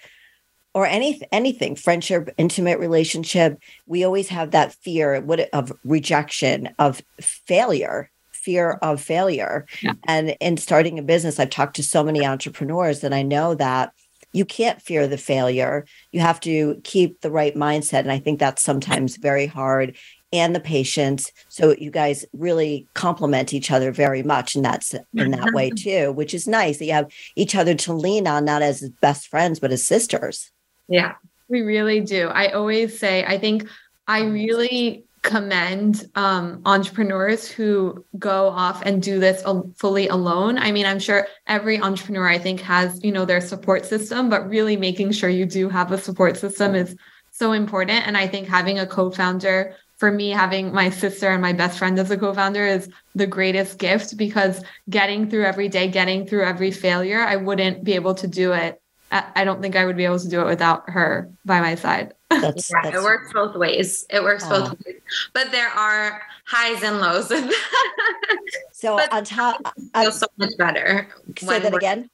[SPEAKER 2] or any, anything, friendship, intimate relationship. We always have that fear of rejection, of failure fear of failure. Yeah. And in starting a business, I've talked to so many entrepreneurs that I know that you can't fear the failure. You have to keep the right mindset. And I think that's sometimes very hard and the patience. So you guys really complement each other very much. And that's in that way too, which is nice that you have each other to lean on, not as best friends, but as sisters.
[SPEAKER 3] Yeah, we really do. I always say, I think I really commend um, entrepreneurs who go off and do this fully alone. I mean, I'm sure every entrepreneur I think has, you know, their support system, but really making sure you do have a support system is so important. And I think having a co-founder for me, having my sister and my best friend as a co-founder is the greatest gift because getting through every day, getting through every failure, I wouldn't be able to do it. I don't think I would be able to do it without her by my side.
[SPEAKER 4] That's, yeah, that's, it works both ways. It works both ways. But there are highs and lows.
[SPEAKER 2] so but on top, I
[SPEAKER 4] feel so much better.
[SPEAKER 2] Say that again.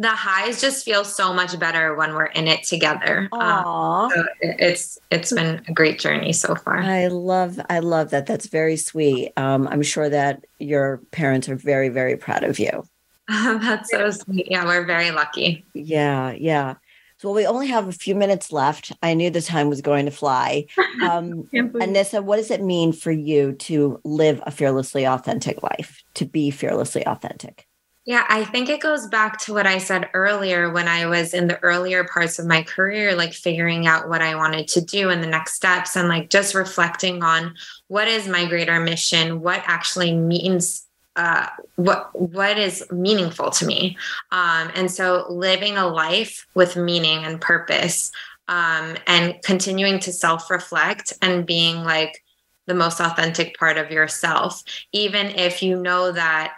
[SPEAKER 4] The highs just feel so much better when we're in it together.
[SPEAKER 2] Um,
[SPEAKER 4] so it's it's been a great journey so far.
[SPEAKER 2] I love I love that. That's very sweet. Um, I'm sure that your parents are very very proud of you.
[SPEAKER 4] That's so sweet. Yeah, we're very lucky.
[SPEAKER 2] Yeah, yeah. So we only have a few minutes left. I knew the time was going to fly. Um, Anissa, what does it mean for you to live a fearlessly authentic life, to be fearlessly authentic?
[SPEAKER 4] Yeah, I think it goes back to what I said earlier when I was in the earlier parts of my career, like figuring out what I wanted to do and the next steps, and like just reflecting on what is my greater mission, what actually means uh, what what is meaningful to me. Um, and so living a life with meaning and purpose um, and continuing to self-reflect and being like the most authentic part of yourself even if you know that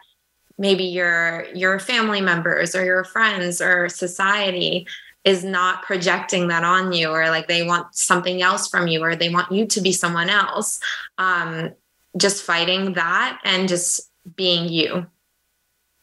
[SPEAKER 4] maybe your your family members or your friends or society is not projecting that on you or like they want something else from you or they want you to be someone else um, just fighting that and just being you.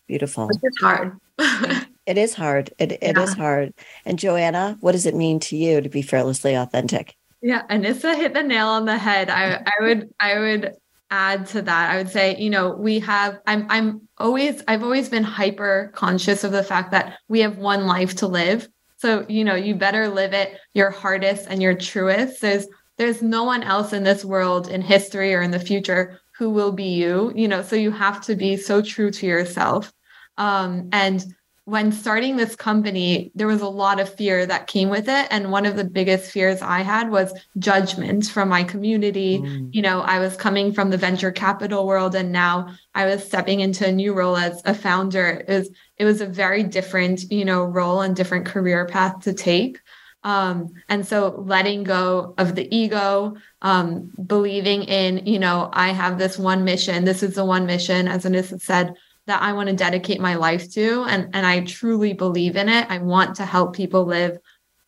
[SPEAKER 2] Beautiful.
[SPEAKER 4] It's hard.
[SPEAKER 2] it is hard. It, it yeah. is hard. And Joanna, what does it mean to you to be fearlessly authentic?
[SPEAKER 3] Yeah, Anissa hit the nail on the head. I, I would I would add to that. I would say, you know, we have I'm I'm always I've always been hyper conscious of the fact that we have one life to live. So, you know, you better live it your hardest and your truest. There's there's no one else in this world in history or in the future who will be you you know so you have to be so true to yourself um, and when starting this company there was a lot of fear that came with it and one of the biggest fears i had was judgment from my community mm. you know i was coming from the venture capital world and now i was stepping into a new role as a founder it was it was a very different you know role and different career path to take um, and so letting go of the ego, um, believing in, you know, I have this one mission. This is the one mission, as Anissa said, that I want to dedicate my life to. And, and I truly believe in it. I want to help people live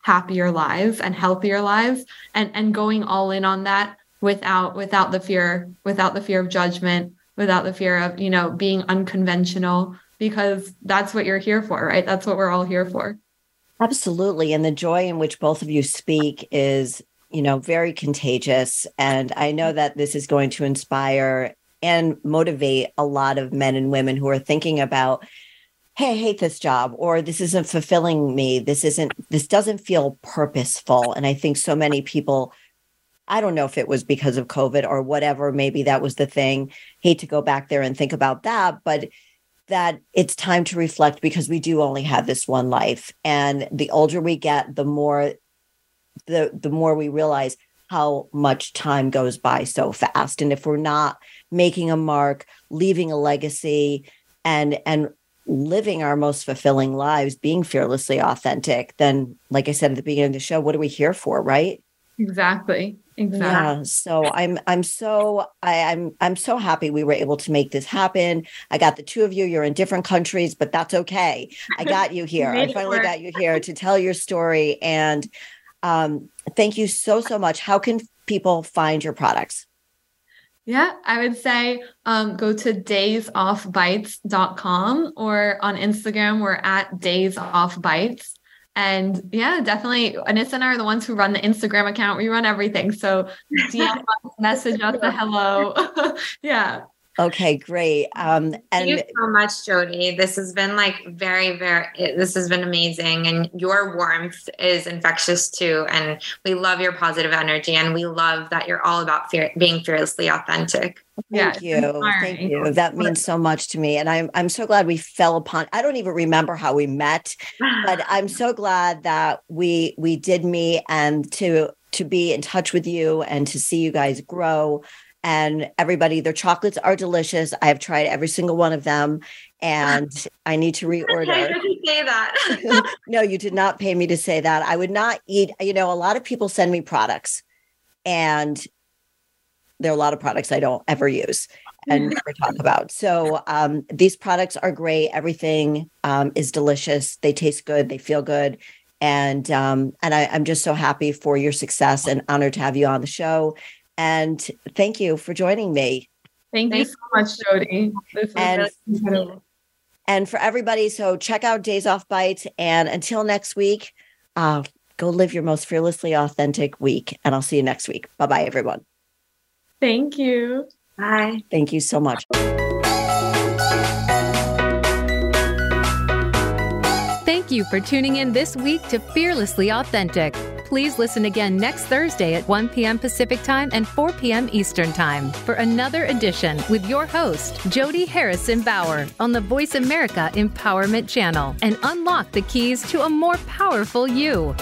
[SPEAKER 3] happier lives and healthier lives and, and going all in on that without without the fear, without the fear of judgment, without the fear of, you know, being unconventional, because that's what you're here for, right? That's what we're all here for.
[SPEAKER 2] Absolutely. And the joy in which both of you speak is, you know, very contagious. And I know that this is going to inspire and motivate a lot of men and women who are thinking about, hey, I hate this job, or this isn't fulfilling me. This isn't, this doesn't feel purposeful. And I think so many people, I don't know if it was because of COVID or whatever, maybe that was the thing. Hate to go back there and think about that. But that it's time to reflect because we do only have this one life and the older we get the more the the more we realize how much time goes by so fast and if we're not making a mark leaving a legacy and and living our most fulfilling lives being fearlessly authentic then like i said at the beginning of the show what are we here for right
[SPEAKER 3] exactly Exactly.
[SPEAKER 2] Yeah. So I'm I'm so I, I'm I'm so happy we were able to make this happen. I got the two of you. You're in different countries, but that's okay. I got you here. I finally work. got you here to tell your story. And um, thank you so so much. How can people find your products?
[SPEAKER 3] Yeah, I would say um, go to daysoffbites.com or on Instagram, we're at daysoffbites. And yeah, definitely. Anissa and I are the ones who run the Instagram account. We run everything. So DM us, message us a hello. yeah.
[SPEAKER 2] Okay, great. Um, and
[SPEAKER 4] Thank you so much, Jody. This has been like very, very. This has been amazing, and your warmth is infectious too. And we love your positive energy, and we love that you're all about fear, being fearlessly authentic.
[SPEAKER 2] Thank yeah, you. Thank you. That means so much to me. And I'm I'm so glad we fell upon I don't even remember how we met, but I'm so glad that we we did meet and to to be in touch with you and to see you guys grow. And everybody, their chocolates are delicious. I have tried every single one of them and I need to reorder.
[SPEAKER 4] Say that.
[SPEAKER 2] no, you did not pay me to say that. I would not eat, you know, a lot of people send me products and there are a lot of products I don't ever use and never talk about. So um, these products are great. Everything um, is delicious. They taste good. They feel good. And um, and I, I'm just so happy for your success and honored to have you on the show. And thank you for joining me.
[SPEAKER 3] Thank you so much, Jody.
[SPEAKER 2] and, really and for everybody, so check out Days Off Bites. And until next week, uh, go live your most fearlessly authentic week. And I'll see you next week. Bye bye, everyone.
[SPEAKER 3] Thank you.
[SPEAKER 4] Bye.
[SPEAKER 2] Thank you so much.
[SPEAKER 1] Thank you you for tuning in this week to Fearlessly Authentic. Please listen again next Thursday at 1 p.m. Pacific Time and 4 p.m. Eastern Time for another edition with your host, Jody Harrison Bauer, on the Voice America Empowerment Channel and unlock the keys to a more powerful you.